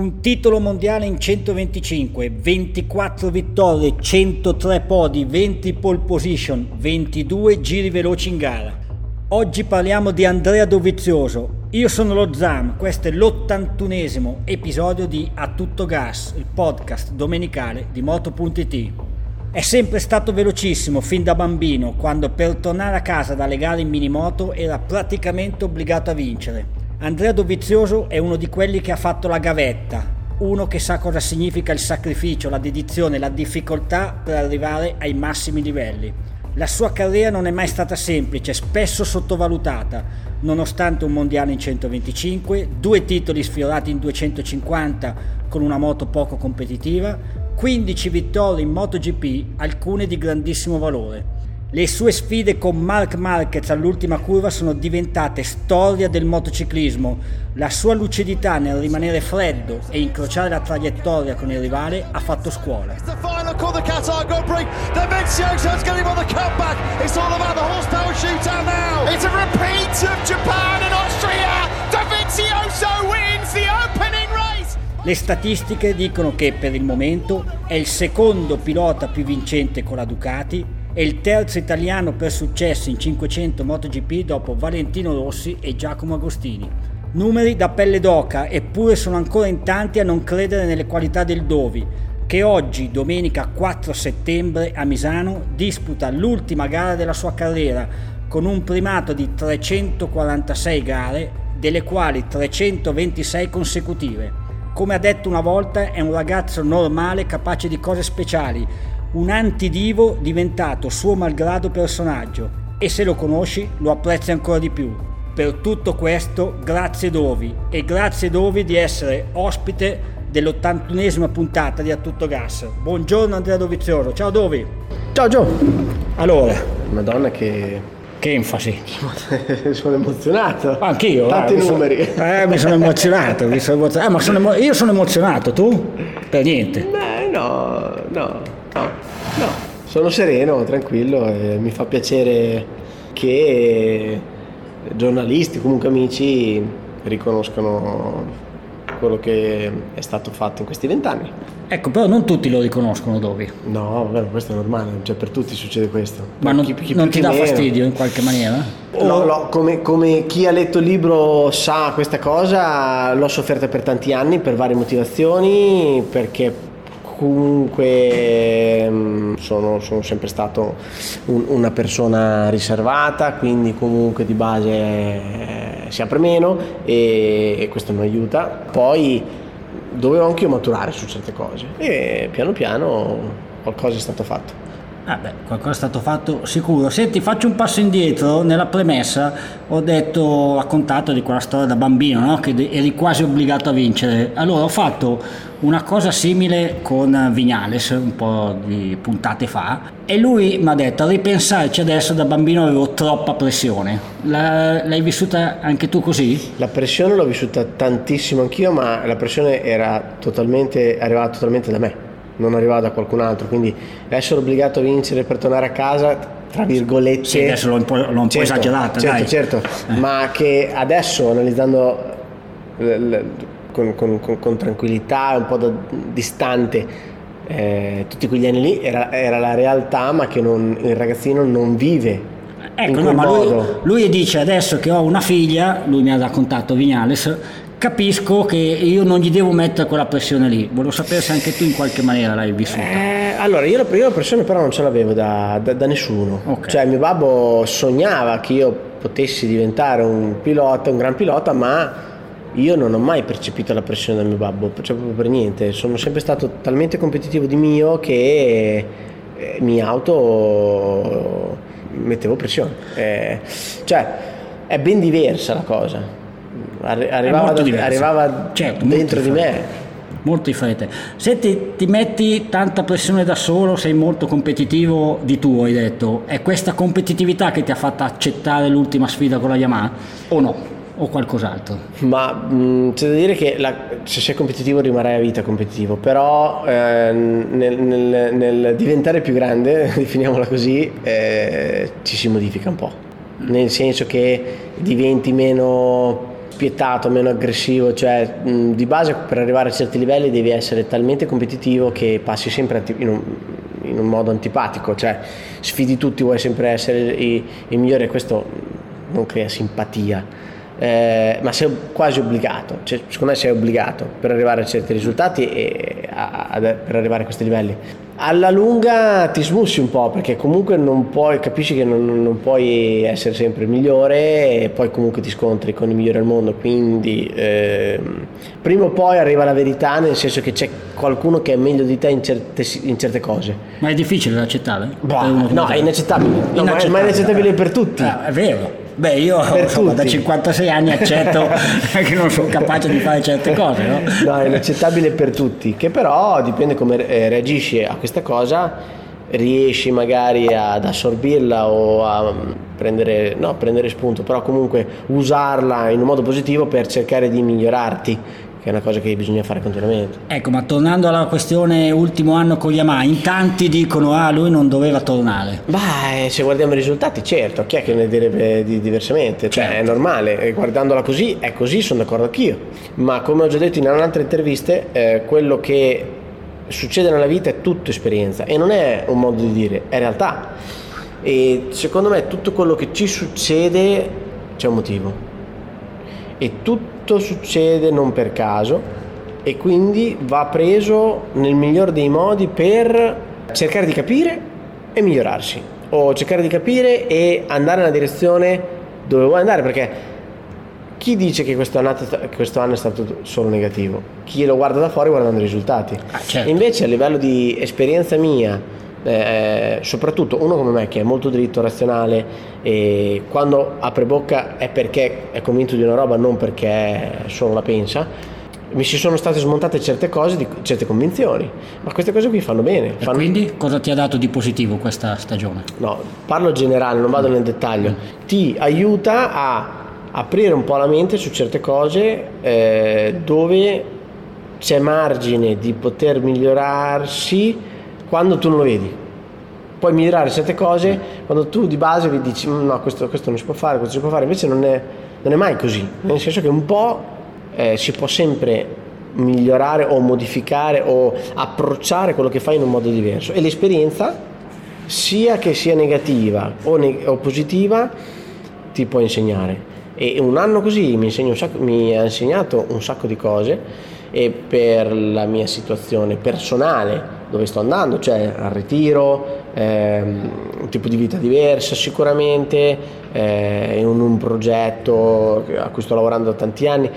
Un titolo mondiale in 125, 24 vittorie, 103 podi, 20 pole position, 22 giri veloci in gara. Oggi parliamo di Andrea Dovizioso. Io sono lo Zam, questo è l'81esimo episodio di A Tutto Gas, il podcast domenicale di Moto.it. È sempre stato velocissimo fin da bambino, quando per tornare a casa dalle gare in minimoto era praticamente obbligato a vincere. Andrea Dovizioso è uno di quelli che ha fatto la gavetta, uno che sa cosa significa il sacrificio, la dedizione, la difficoltà per arrivare ai massimi livelli. La sua carriera non è mai stata semplice, spesso sottovalutata, nonostante un mondiale in 125, due titoli sfiorati in 250 con una moto poco competitiva, 15 vittorie in MotoGP, alcune di grandissimo valore. Le sue sfide con Mark Marquez all'ultima curva sono diventate storia del motociclismo. La sua lucidità nel rimanere freddo e incrociare la traiettoria con il rivale ha fatto scuola. It's the final call the Qatar Grand Prix. Dovizioso's getting on the comeback. It's all about the horsepower shootout now. It's a repeat of Japan and Austria. Dovizioso wins the opening race. Le statistiche dicono che per il momento è il secondo pilota più vincente con la Ducati e il terzo italiano per successo in 500 MotoGP dopo Valentino Rossi e Giacomo Agostini. Numeri da pelle d'oca, eppure sono ancora in tanti a non credere nelle qualità del Dovi, che oggi, domenica 4 settembre, a Misano, disputa l'ultima gara della sua carriera, con un primato di 346 gare, delle quali 326 consecutive. Come ha detto una volta, è un ragazzo normale capace di cose speciali, un antidivo diventato suo malgrado personaggio e se lo conosci lo apprezzi ancora di più. Per tutto questo grazie Dovi e grazie Dovi di essere ospite dell'81esima puntata di A Tutto Gas. Buongiorno Andrea Dovizioso, ciao Dovi. Ciao Gio. Allora, Madonna che che enfasi. sono emozionato. Anch'io. Tanti eh, mi numeri. Sono, eh, mi sono emozionato. mi sono emozionato. Eh, ma sono emo- io sono emozionato, tu? Per niente. Beh, no, no, no, no. Sono sereno, tranquillo e mi fa piacere che giornalisti, comunque amici, riconoscano quello che è stato fatto in questi vent'anni. Ecco, però non tutti lo riconoscono Dovi. No, vabbè, questo è normale, cioè per tutti succede questo. Ma non, chi- chi non ti dà meno. fastidio in qualche maniera? Lo- lo- come, come chi ha letto il libro sa questa cosa, l'ho sofferta per tanti anni per varie motivazioni, perché comunque mm, sono, sono sempre stato un- una persona riservata, quindi comunque di base eh, si apre meno e, e questo mi aiuta. Poi dovevo anche io maturare su certe cose e piano piano qualcosa è stato fatto. Ah beh, qualcosa è stato fatto sicuro. Senti, faccio un passo indietro. Nella premessa ho detto, ho raccontato di quella storia da bambino, no? Che eri quasi obbligato a vincere. Allora ho fatto una cosa simile con Vignales un po' di puntate fa e lui mi ha detto a ripensarci adesso da bambino avevo troppa pressione. La- l'hai vissuta anche tu così? La pressione l'ho vissuta tantissimo anch'io, ma la pressione era totalmente, arrivava totalmente da me, non arrivava da qualcun altro. Quindi essere obbligato a vincere per tornare a casa, tra virgolette. Sì, adesso l'ho un po', l'ho un po' Certo, esagerata, certo, certo, Eh. ma che adesso analizzando con, con- con- tranquillità, un po' da distante, eh, tutti quegli anni lì era, era la realtà, ma che non- il ragazzino non vive. in Ecco, quel no, ma lui, lui dice adesso che ho una figlia, lui mi ha raccontato Vignales, capisco che io non gli devo mettere quella pressione lì. Volevo sapere se anche tu in qualche maniera l'hai vissuta. Eh, allora, io la, io la pressione però non ce l'avevo da, da- da nessuno. Ok. Cioè, mio babbo sognava che io potessi diventare un pilota, un gran pilota, ma io non ho mai percepito la pressione dal mio babbo, cioè proprio per niente, sono sempre stato talmente competitivo di mio che eh, mi auto mettevo pressione. Eh, cioè è ben diversa la cosa, Arri- arrivava, da- arrivava Certo, dentro di me. Molto differente. Senti, ti metti tanta pressione da solo, sei molto competitivo di tuo, hai detto. È questa competitività che ti ha fatto accettare l'ultima sfida con la Yamaha? O no? O qualcos'altro? Ma mh, c'è da dire che la- se sei competitivo rimarrai a vita competitivo, però eh, nel, nel- nel diventare più grande, definiamola così, eh, ci si modifica un po'. Nel senso che diventi meno spietato, meno aggressivo, cioè mh, di base per arrivare a certi livelli devi essere talmente competitivo che passi sempre anti- in un, in un modo antipatico, cioè sfidi tutti, vuoi sempre essere i- il migliore questo non crea simpatia. Eh, ma sei quasi obbligato, cioè, secondo me sei obbligato per arrivare a certi risultati e a- a- per arrivare a questi livelli. Alla lunga ti smussi un po' perché comunque non puoi, capisci che non, non puoi essere sempre il migliore e poi comunque ti scontri con i migliori al mondo, quindi ehm, prima o poi arriva la verità nel senso che c'è qualcuno che è meglio di te in certe, in certe cose. Ma è difficile da accettare? Bah, no, te? è inaccettabile, No, ma è- ma è inaccettabile per tutti. Ah, è vero. Beh, io insomma, da tutti. 56 anni accetto che non sono capace di fare certe cose, no? No, è inaccettabile per tutti, che però dipende come eh, reagisci a questa cosa, riesci magari ad assorbirla o a mm, prendere, no, prendere spunto, però comunque usarla in un modo positivo per cercare di migliorarti, che è una cosa che bisogna fare continuamente. Ecco, ma tornando alla questione ultimo anno con Yamaha, in tanti dicono ah lui non doveva tornare. Beh, se guardiamo i risultati, certo, chi è che ne direbbe di- diversamente? Cioè, Certo. è normale, e guardandola così è così, sono d'accordo anch'io. Ma come ho già detto in altre interviste, eh, quello che succede nella vita è tutto esperienza e non è un modo di dire, è realtà. E secondo me tutto quello che ci succede c'è un motivo. E tutto succede non per caso e quindi va preso nel miglior dei modi per cercare di capire e migliorarsi o cercare di capire e andare nella direzione dove vuoi andare perché chi dice che questo anno, questo anno è stato solo negativo? Chi lo guarda da fuori guardando i risultati. Ah, certo. Invece a livello di esperienza mia, eh, soprattutto uno come me che è molto dritto, razionale e quando apre bocca è perché è convinto di una roba, non perché solo la pensa, mi si sono state smontate certe cose, di, certe convinzioni, ma queste cose qui fanno bene. Fanno- quindi cosa ti ha dato di positivo questa stagione? no, parlo generale, non vado nel dettaglio, ti aiuta a aprire un po' la mente su certe cose eh, dove c'è margine di poter migliorarsi quando tu non lo vedi. Puoi migliorare certe cose quando tu di base vi dici "Mm, no, questo, questo non si può fare, questo si può fare, invece non è, non è mai così, nel senso che un po' eh, si può sempre migliorare o modificare o approcciare quello che fai in un modo diverso. E l'esperienza sia che sia negativa o, ne- o positiva ti può insegnare. E un anno così mi, un sacco- mi ha insegnato un sacco di cose e per la mia situazione personale dove sto andando, cioè al ritiro, ehm, un tipo di vita diversa sicuramente, eh, in un, un progetto a cui sto lavorando da tanti anni,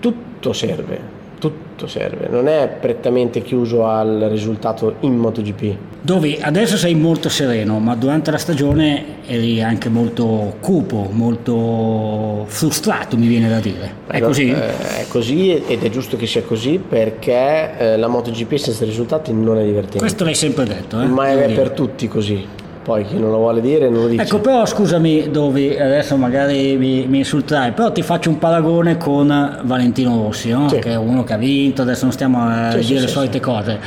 tutto serve, tutto serve, non è prettamente chiuso al risultato in MotoGP. Dove adesso sei molto sereno, ma durante la stagione eri anche molto cupo, molto frustrato, mi viene da dire. È No, così? eh, è così ed è giusto che sia così perché eh, la MotoGP senza risultati non è divertente. Questo l'hai sempre detto, eh? Ma è per tutti così. Poi chi non lo vuole dire non lo dice. Ecco, però scusami, Dovi, adesso magari mi, mi insulterai, però ti faccio un paragone con Valentino Rossi, no? Sì. che è uno che ha vinto, adesso non stiamo a Sì, dire sì, le solite cose.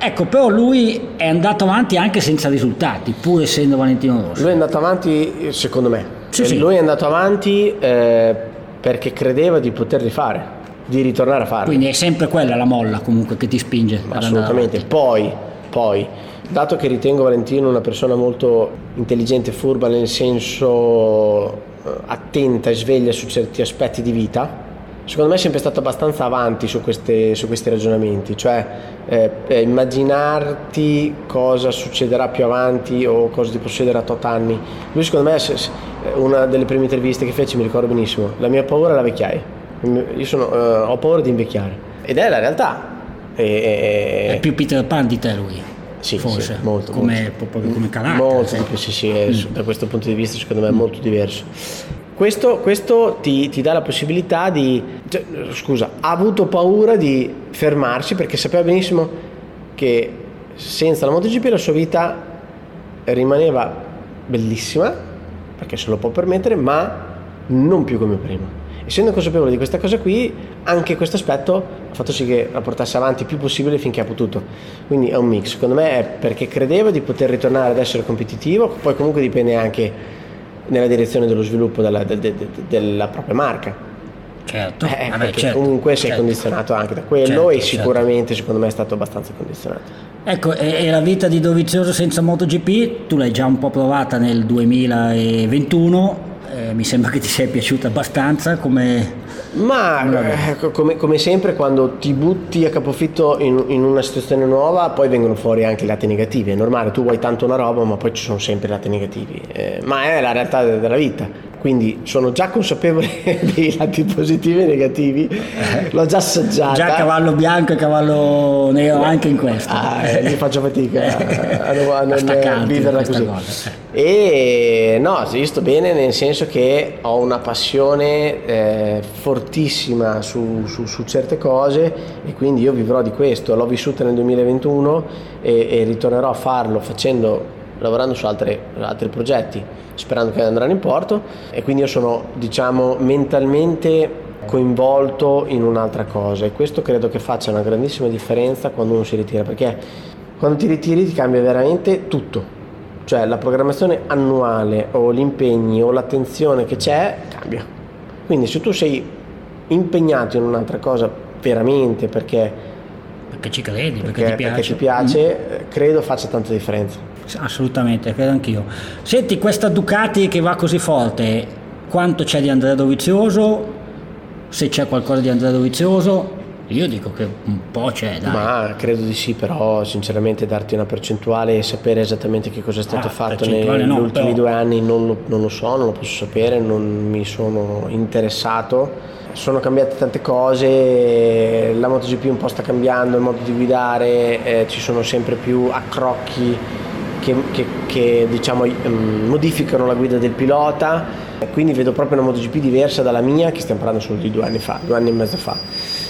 Ecco, però lui è andato avanti anche senza risultati, pur essendo Valentino Rossi. Lui è andato avanti, secondo me. Sì, sì. Lui è andato avanti eh, perché credeva di poter rifare, di ritornare a farlo. Quindi è sempre quella la molla comunque che ti spinge. Assolutamente. Poi, poi, dato che ritengo Valentino una persona molto intelligente e furba nel senso eh, attenta e sveglia su certi aspetti di vita, secondo me è sempre stato abbastanza avanti su, queste- su questi ragionamenti, cioè eh, eh, immaginarti cosa succederà più avanti o cosa ti può succedere a tot anni. Lui secondo me, una delle prime interviste che fece, mi ricordo benissimo, la mia paura è la vecchiaia. Io sono, eh, ho paura di invecchiare. Ed è la realtà. E- È più Peter Pan di te lui. Sì, forse. sì, molto, come, molto. come carattere. Molto più, sì, sì, è- da questo punto di vista secondo me è molto diverso. Questo, questo ti, ti dà la possibilità di... cioè, scusa, ha avuto paura di fermarsi perché sapeva benissimo che senza la MotoGP la sua vita rimaneva bellissima, perché se lo può permettere, ma non più come prima. Essendo consapevole di questa cosa qui, anche questo aspetto ha fatto sì che la portasse avanti il più possibile finché ha potuto. Quindi è un mix. Secondo me è perché credeva di poter ritornare ad essere competitivo, poi comunque dipende anche nella direzione dello sviluppo della, de- de- de- della propria marca. Certo, Eh, vabbè, perché certo, comunque sei certo. condizionato anche da quello Certo, e certo. sicuramente secondo me è stato abbastanza condizionato. Ecco, e, e la vita di Dovizioso senza MotoGP, tu l'hai già un po' provata nel 2021, eh, mi sembra che ti sia piaciuta abbastanza come... Ma ecco, come, come sempre quando ti butti a capofitto in, in una situazione nuova poi vengono fuori anche i lati negativi, è normale, tu vuoi tanto una roba ma poi ci sono sempre i lati negativi, Eh, ma è la realtà de- della vita. Quindi sono già consapevole dei lati positivi e negativi, l'ho già assaggiata. Già cavallo bianco e cavallo nero anche in questo. Ah, eh, io faccio fatica a, a- a non staccarti viverla così. cosa. E no, sì, sto bene nel senso che ho una passione eh, fortissima su, su- su certe cose e quindi io vivrò di questo. L'ho vissuta nel 2021 e, e ritornerò a farlo facendo, lavorando su altre- altri progetti, sperando che andranno in porto. E quindi io sono, diciamo, mentalmente coinvolto in un'altra cosa. E questo credo che faccia una grandissima differenza quando uno si ritira perché quando ti ritiri ti cambia veramente tutto. Cioè la programmazione annuale o gli impegni o l'attenzione che c'è cambia. Quindi se tu sei impegnato in un'altra cosa veramente perché, Perché ci credi, perché, perché- ti piace. perché ti piace, eh, credo faccia tanta differenza Assolutamente, credo anch'io. Senti, questa Ducati che va così forte, quanto c'è di Andrea Dovizioso? Se c'è qualcosa di Andrea Dovizioso, io dico che un po' c'è, dai. Ma credo di sì, però sinceramente darti una percentuale e sapere esattamente che cosa è stato Ah, fatto negli no, ultimi però- due anni non lo, non lo so, non lo posso sapere, non mi sono interessato. Sono cambiate tante cose, la MotoGP un po' sta cambiando il modo di guidare, eh, ci sono sempre più accrocchi che, che- che, diciamo, ehm, modificano la guida del pilota, quindi vedo proprio una MotoGP diversa dalla mia che stiamo parlando solo di due anni fa, due anni e mezzo fa.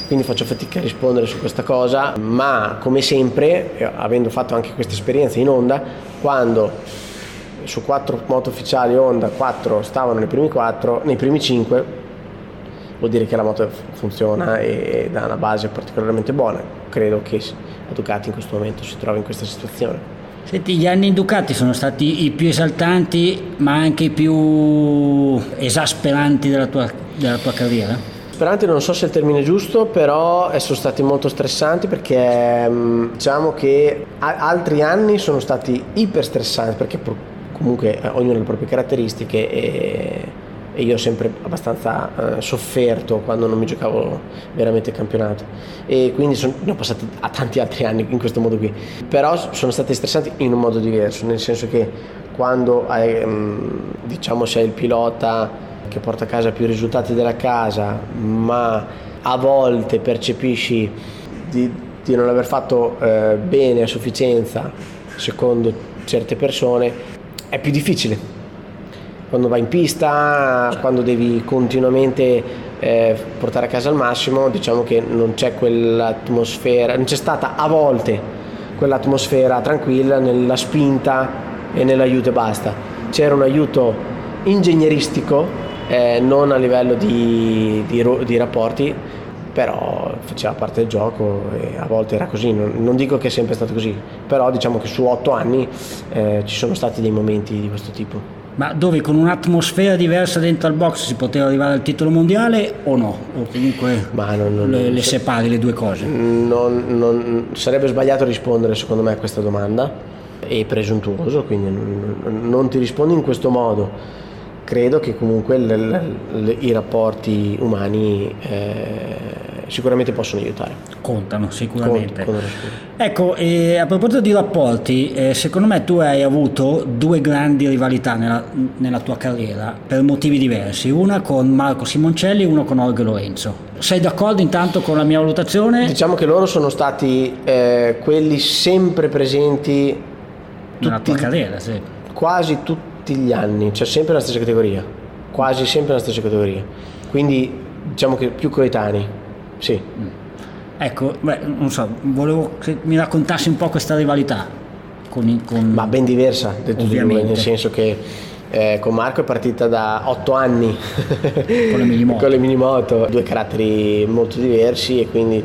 Quindi faccio fatica a rispondere su questa cosa, ma come sempre, eh, avendo fatto anche questa esperienza in Honda, quando su quattro moto ufficiali Honda, quattro stavano nei primi quattro, nei primi cinque, vuol dire che la moto funziona e dà una base particolarmente buona. Credo che la Ducati in questo momento si trova in questa situazione. Senti, gli anni Ducati sono stati i più esaltanti, ma anche i più esasperanti della tua, della tua carriera? Speranti non so se è il termine giusto, però sono stati molto stressanti perché mh, diciamo che altri anni sono stati iper stressanti perché comunque eh, ognuno ha le proprie caratteristiche e, e io ho sempre abbastanza eh, sofferto quando non mi giocavo veramente il campionato e quindi son- ne ho passati a tanti altri anni in questo modo qui, però sono stati stressanti in un modo diverso, nel senso che quando hai, mh, diciamo sei il pilota che porta a casa più risultati della casa, ma a volte percepisci di, di non aver fatto eh, bene a sufficienza secondo certe persone, è più difficile. Quando vai in pista, quando devi continuamente eh, portare a casa al massimo, diciamo che non c'è quell'atmosfera, non c'è stata a volte quell'atmosfera tranquilla nella spinta e nell'aiuto e basta. C'era un aiuto ingegneristico, eh, non a livello di, di di rapporti, però faceva parte del gioco e a volte era così, non, non dico che è sempre stato così, però diciamo che su otto anni eh, ci sono stati dei momenti di questo tipo. Ma dove con un'atmosfera diversa dentro al box si poteva arrivare al titolo mondiale o no? O comunque non- non- le, le separi le due cose? Non, non- sarebbe sbagliato rispondere secondo me a questa domanda e presuntuoso, quindi non, ti rispondo in questo modo. Credo che comunque l- l- l- i rapporti umani eh, sicuramente possono aiutare. Contano sicuramente. Contano, ecco, a proposito di rapporti, eh, secondo me tu hai avuto due grandi rivalità nella, nella, tua carriera per motivi diversi, una con Marco Simoncelli e una con Orge Lorenzo. Sei d'accordo intanto con la mia valutazione? Diciamo che loro sono stati eh, quelli sempre presenti nella tua carriera, sì. Quasi tutti gli anni, cioè sempre nella stessa categoria, quasi sempre nella stessa categoria. Quindi diciamo che più coetanei, sì. Mm. Ecco, beh, non so, volevo che mi raccontassi un po' questa rivalità. Con, con... Ma ben diversa, detto di due, nel senso che eh, con Marco è partita da otto anni con le minimoto. con le minimoto, due caratteri molto diversi e quindi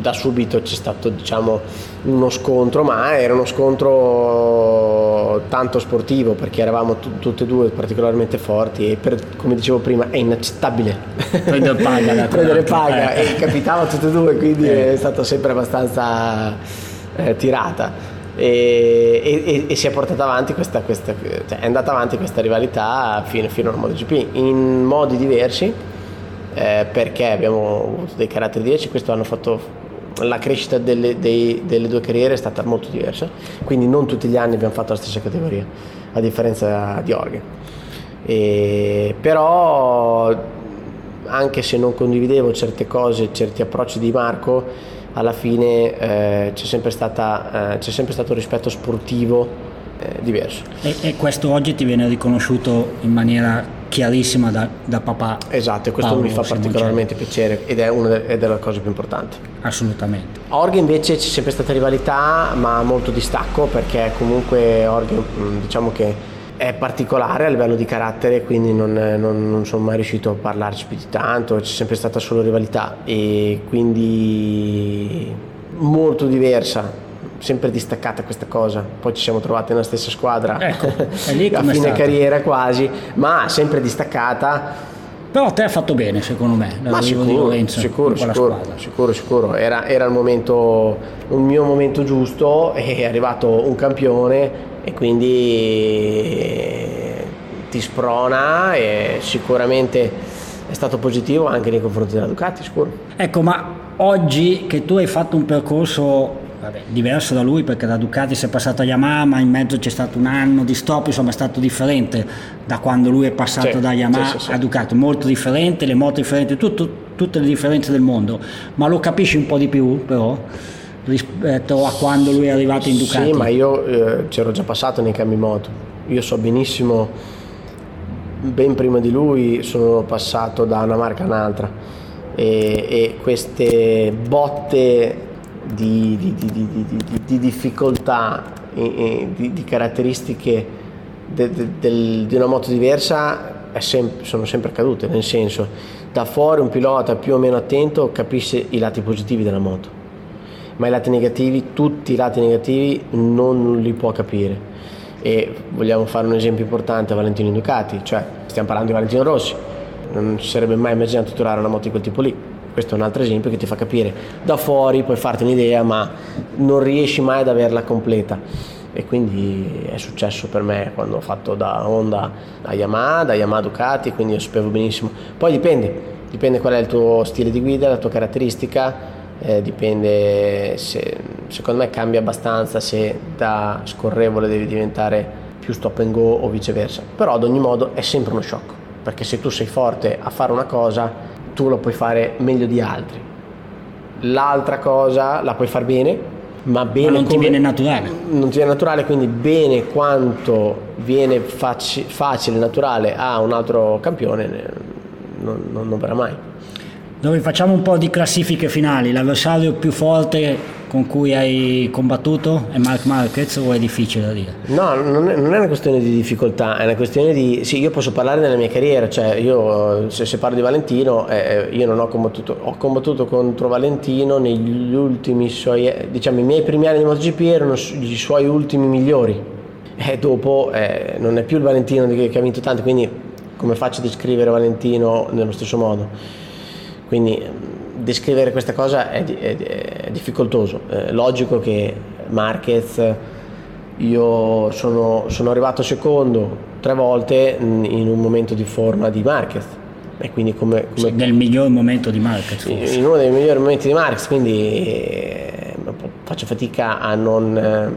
da subito c'è stato diciamo uno scontro, ma era uno scontro tanto sportivo perché eravamo t- tutte e due particolarmente forti e per, come dicevo prima è inaccettabile prendere paga, prendere paga eh. e capitava tutte e due quindi eh. è stata sempre abbastanza eh, tirata e, e, e, si è portata avanti questa, questa cioè è andata avanti questa rivalità fino, fino al MotoGP in modi diversi eh, perché abbiamo avuto dei caratteri diversi questo hanno fatto la crescita delle, dei, delle, due carriere è stata molto diversa quindi non tutti gli anni abbiamo fatto la stessa categoria a differenza di Orghe e, però anche se non condividevo certe cose certi approcci di Marco alla fine eh, c'è, sempre stata, eh, c'è, sempre stato rispetto sportivo eh, diverso. E, e, questo oggi ti viene riconosciuto in maniera chiarissima da, da papà. Esatto, e questo Paolo mi fa particolarmente piacere ed è una delle, delle cose più importanti. Assolutamente. Orghe invece c'è sempre stata rivalità, ma molto distacco perché comunque Orghe diciamo che è particolare a livello di carattere, quindi non, non, non, sono mai riuscito a parlarci più di tanto, c'è sempre stata solo rivalità e quindi molto diversa, sempre distaccata questa cosa. Poi ci siamo trovati nella stessa squadra ecco, a fine carriera quasi, ma sempre distaccata. Però te ha fatto bene, secondo me, ma sicuro, di Lorenzo, sicuro, sicuro, sicuro, sicuro, Era, era il momento, un mio momento giusto, è arrivato un campione e quindi ti sprona e sicuramente è stato positivo anche nei confronti della Ducati, sicuro. Ecco, ma oggi che tu hai fatto un percorso vabbè, diverso da lui perché da Ducati si è passato a Yamaha, ma in mezzo c'è stato un anno di stop, insomma è stato differente da quando lui è passato sì, da Yamaha sì, sì, a Ducati, molto differente, le moto differenti, tutto, tutte le differenze del mondo, ma lo capisci un po' di più però? rispetto a quando lui è arrivato in Ducati? Sì, ma io eh, c'ero già passato nei cambi moto. Io so benissimo, ben prima di lui sono passato da una marca a un'altra e, e queste botte di, di, di, di difficoltà, e, di, caratteristiche de, de, del, di una moto diversa sem- sono sempre accadute, nel senso da fuori un pilota più o meno attento capisce i lati positivi della moto ma i lati negativi, tutti i lati negativi non li può capire. E vogliamo fare un esempio importante a Valentino Ducati, cioè stiamo parlando di Valentino Rossi, non ci sarebbe mai immaginato turare una moto di quel tipo lì. Questo è un altro esempio che ti fa capire da fuori, puoi farti un'idea, ma non riesci mai ad averla completa. E quindi è successo per me quando ho fatto da Honda a Yamaha, da Yamaha Ducati, quindi io sapevo benissimo. Poi dipende, dipende qual è il tuo stile di guida, la tua caratteristica, eh, dipende se, secondo me cambia abbastanza se da scorrevole devi diventare più stop and go o viceversa però ad ogni modo è sempre uno shock perché se tu sei forte a fare una cosa tu lo puoi fare meglio di altri. L'altra cosa la puoi fare bene ma bene ma non come, ti viene naturale. Non ti viene naturale quindi bene quanto viene faci, facile naturale a un altro campione non, non, non verrà mai dove facciamo un po' di classifiche finali. L'avversario più forte con cui hai combattuto è Mark Marquez o è difficile da dire? No, non è, non è, una questione di difficoltà, è una questione di... Sì, io posso parlare della mia carriera, cioè io se, se parlo di Valentino, eh, io non ho combattuto, ho combattuto contro Valentino negli ultimi suoi, diciamo i miei primi anni di MotoGP erano i suoi ultimi migliori e dopo eh, non è più il Valentino che ha vinto tanto, quindi come faccio a descrivere Valentino nello stesso modo? Quindi descrivere questa cosa è, è, è difficoltoso. È logico che Marquez, io sono, sono, arrivato secondo tre volte in un momento di forma di Marquez, e quindi come, come nel miglior momento di Marquez in forse. in uno dei migliori momenti di Marx, quindi eh, faccio fatica a non eh,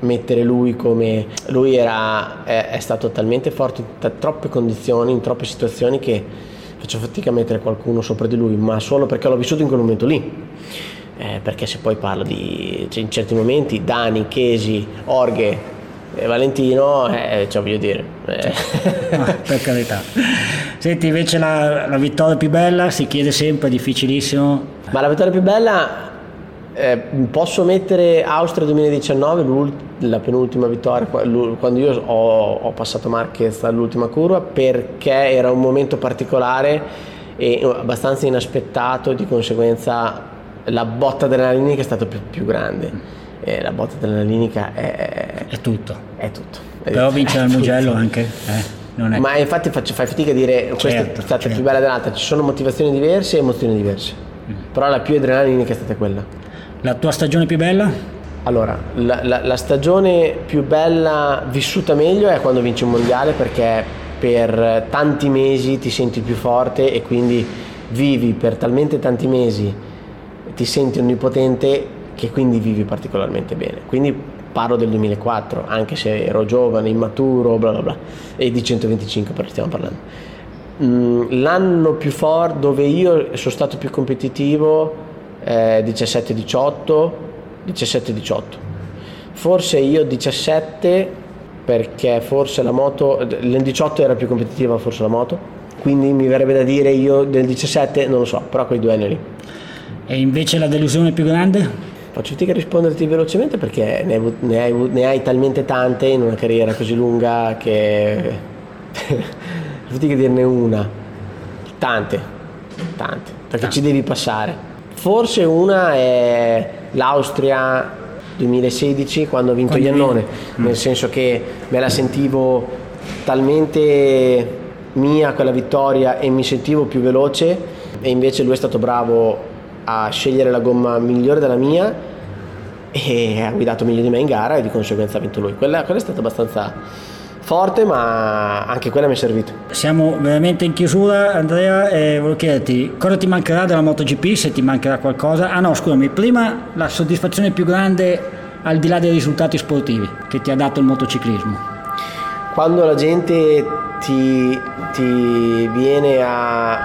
mettere lui come lui era è, è stato talmente forte in t- troppe condizioni, in troppe situazioni che faccio fatica a mettere qualcuno sopra di lui, ma solo perché l'ho vissuto in quel momento lì. Eh, perché se poi parlo di cioè in certi momenti Dani, Chesi, Orghe e Valentino, eh, cioè voglio dire, eh, Ah, per carità. Senti, invece la, la vittoria più bella si chiede sempre, è difficilissimo. Ma la vittoria più bella, eh, posso mettere Austria 2019, l'ul- la penultima vittoria, quando io ho, ho passato Marquez all'ultima curva, perché era un momento particolare e abbastanza inaspettato di conseguenza la botta adrenalinica è stata più, più grande. E la botta adrenalinica è, È tutto. è tutto. Però vincere È al tutto. Mugello anche, eh, non è... Ma infatti faccio, fai fatica a dire questa Certo, è stata certo. più bella dell'altra, ci sono motivazioni diverse e emozioni diverse. Mm. Però la più adrenalinica è stata quella. La tua stagione più bella? Allora, la, la- la stagione più bella vissuta meglio è quando vinci un mondiale perché per tanti mesi ti senti più forte e quindi vivi per talmente tanti mesi, ti senti onnipotente che quindi vivi particolarmente bene. Quindi parlo del 2004, anche se ero giovane, immaturo, bla bla bla, e di 125 però stiamo parlando. Mm, L'anno più forte dove io sono stato più competitivo è 17-18, 17-18. Forse io 17 perché forse la moto, nel 18 era più competitiva forse la moto, quindi mi verrebbe da dire io del 17 non lo so, però quei due anni lì. E invece la delusione più grande? Faccio fatica a risponderti velocemente perché ne hai, ne hai ne hai talmente tante in una carriera così lunga che fatica a dirne una. Tante, tante, perché ci devi passare. Forse una è l'Austria 2016 quando ho vinto Quando Iannone, nel senso che me la sentivo talmente mia quella vittoria e mi sentivo più veloce. E invece lui è stato bravo a scegliere la gomma migliore della mia e ha guidato meglio di me in gara e di conseguenza ha vinto lui. Quella, quella è stata abbastanza forte ma anche quella mi è servita. Siamo veramente in chiusura, Andrea, e volevo chiederti cosa ti mancherà della MotoGP, se ti mancherà qualcosa. Ah no, scusami, prima la soddisfazione più grande al di là dei risultati sportivi che ti ha dato il motociclismo. Quando la gente ti, ti viene a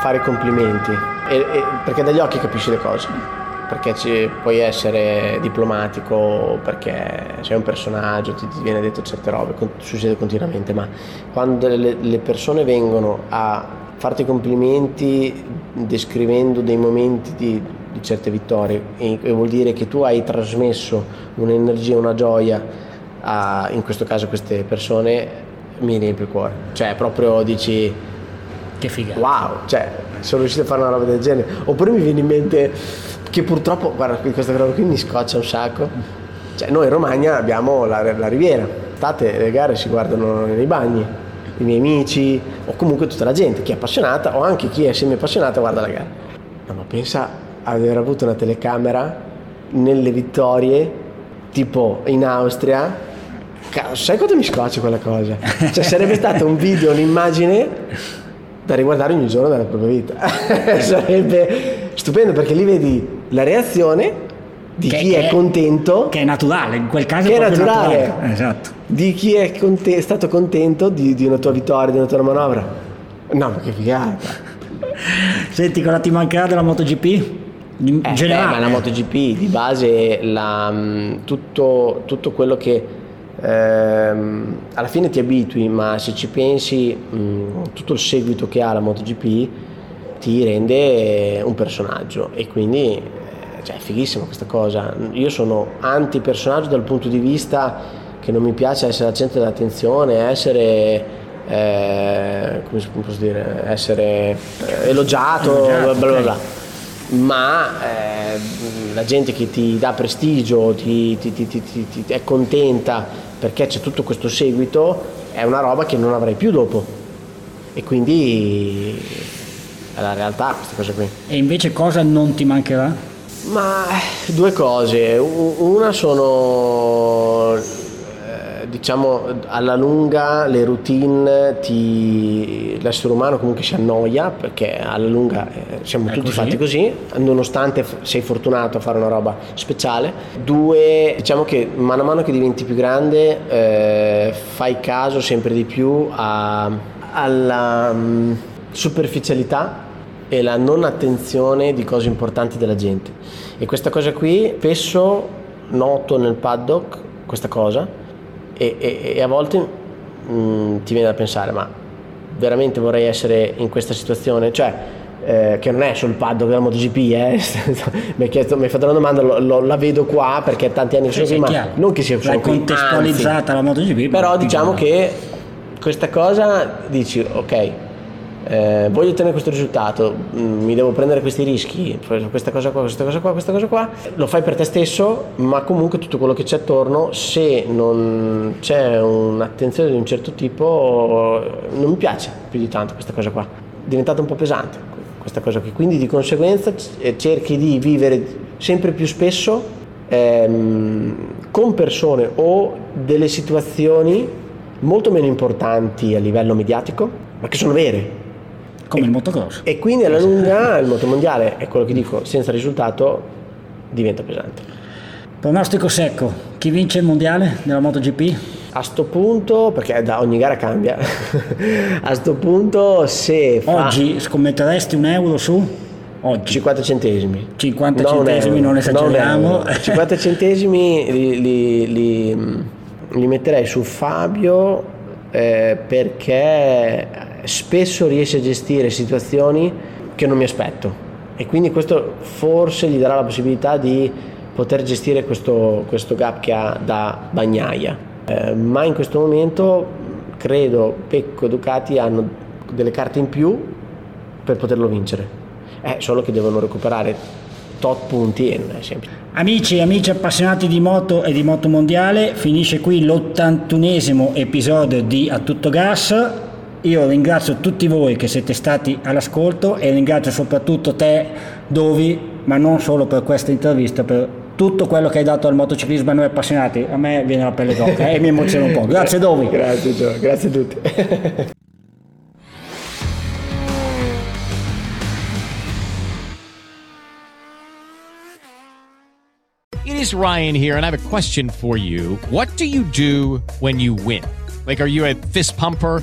fare complimenti, e- e- perché dagli occhi capisci le cose, perché ci- puoi essere diplomatico, perché sei un personaggio, ti, ti viene detto certe robe, con- succede continuamente, ma quando le, le persone vengono a farti complimenti descrivendo dei momenti di, di certe vittorie, e, e vuol dire che tu hai trasmesso un'energia, una gioia a, in questo caso a queste persone mi riempie il cuore. Cioè, proprio dici Che figata. wow, cioè, sono riuscito a fare una roba del genere. Oppure mi viene in mente che purtroppo, guarda, questa roba qui mi scoccia un sacco. Cioè, noi in Romagna abbiamo la, la riviera. State, le gare si guardano nei bagni. I miei amici, o comunque tutta la gente, chi è appassionata, o anche chi è semi appassionata, guarda la gara. No, ma pensa a aver avuto una telecamera nelle vittorie, tipo in Austria. Sai quanto mi scoccia quella cosa? Cioè, sarebbe stato un video, un'immagine da riguardare ogni giorno della propria vita. Sarebbe stupendo perché lì vedi la reazione di Che- chi che è contento, Che è naturale, in quel caso Che è proprio naturale. Esatto. di chi è conte- stato contento di, di una tua vittoria, di una tua manovra. No, ma che figata. Senti, cosa ti mancherà della MotoGP? In Eh, generale. beh, la MotoGP di base la, mh, tutto, tutto quello che ehm, alla fine ti abitui, ma se ci pensi mh, tutto il seguito che ha la MotoGP ti rende un personaggio e quindi cioè, è fighissima questa cosa. Io sono anti personaggio dal punto di vista che non mi piace essere al centro dell'attenzione, essere eh, come si- come posso dire, essere eh, elogiato, Elogiato, bla bla bla ma eh, la gente che ti dà prestigio, ti, ti- ti- ti- ti- ti- è contenta perché c'è tutto questo seguito, è una roba che non avrai più dopo. E quindi è la realtà questa cosa qui. E invece cosa non ti mancherà? Ma eh, due cose, una sono eh, diciamo alla lunga le routine ti l'essere umano comunque si annoia perché alla lunga eh, siamo È tutti così. fatti così nonostante sei fortunato a fare una roba speciale. Due diciamo che mano a mano che diventi più grande eh, fai caso sempre di più a- alla mm, superficialità e la non attenzione di cose importanti della gente e questa cosa qui spesso noto nel paddock questa cosa e, e- e a volte mm, ti viene da pensare ma veramente vorrei essere in questa situazione cioè eh, che non è sul paddock della MotoGP eh. mi, chiesto, mi hai fatto una domanda lo- lo- la vedo qua perché tanti anni sono Sì, qui sì, ma chiaro. non che sia solo qui, contestualizzata anzi. la MotoGP. Però diciamo che questa cosa dici, ok, eh, voglio ottenere questo risultato, mm, mi devo prendere questi rischi, questa cosa qua, questa cosa qua, questa cosa qua, lo fai per te stesso, ma comunque tutto quello che c'è attorno, se non c'è un'attenzione di un certo tipo, non mi piace più di tanto questa cosa qua, è diventata un po' pesante questa cosa qui, quindi di conseguenza c- cerchi di vivere sempre più spesso ehm, con persone o delle situazioni molto meno importanti a livello mediatico, ma che sono vere. Come il motocross. E quindi alla lunga il motomondiale, è quello che dico, senza risultato diventa pesante. Pronostico secco. Chi vince il mondiale della MotoGP? A sto punto, perché da ogni gara cambia, a sto punto se fa Oggi scommetteresti un euro su? Oggi. 50 centesimi. 50 Non centesimi, euro, non esageriamo. euro. 50 centesimi li, li- li- li metterei su Fabio eh, perché spesso riesce a gestire situazioni che non mi aspetto e quindi questo forse gli darà la possibilità di poter gestire questo, questo gap che ha da bagnaia. Eh, ma in questo momento credo Pecco e Ducati hanno delle carte in più per poterlo vincere. È solo che devono recuperare tot punti e non è semplice. Amici e amici appassionati di moto e di moto mondiale, finisce qui l'81esimo episodio di A Tutto Gas. Io ringrazio tutti voi che siete stati all'ascolto e ringrazio soprattutto te, Dovi, ma non solo per questa intervista, per tutto quello che hai dato al motociclismo a noi appassionati. A me viene la pelle d'oca eh, e mi emoziona un po'. Grazie Dovi. Grazie Gio, grazie a tutti. It is Ryan here, and I have a question for you. What do you do when you win? Like, are you a fist pumper?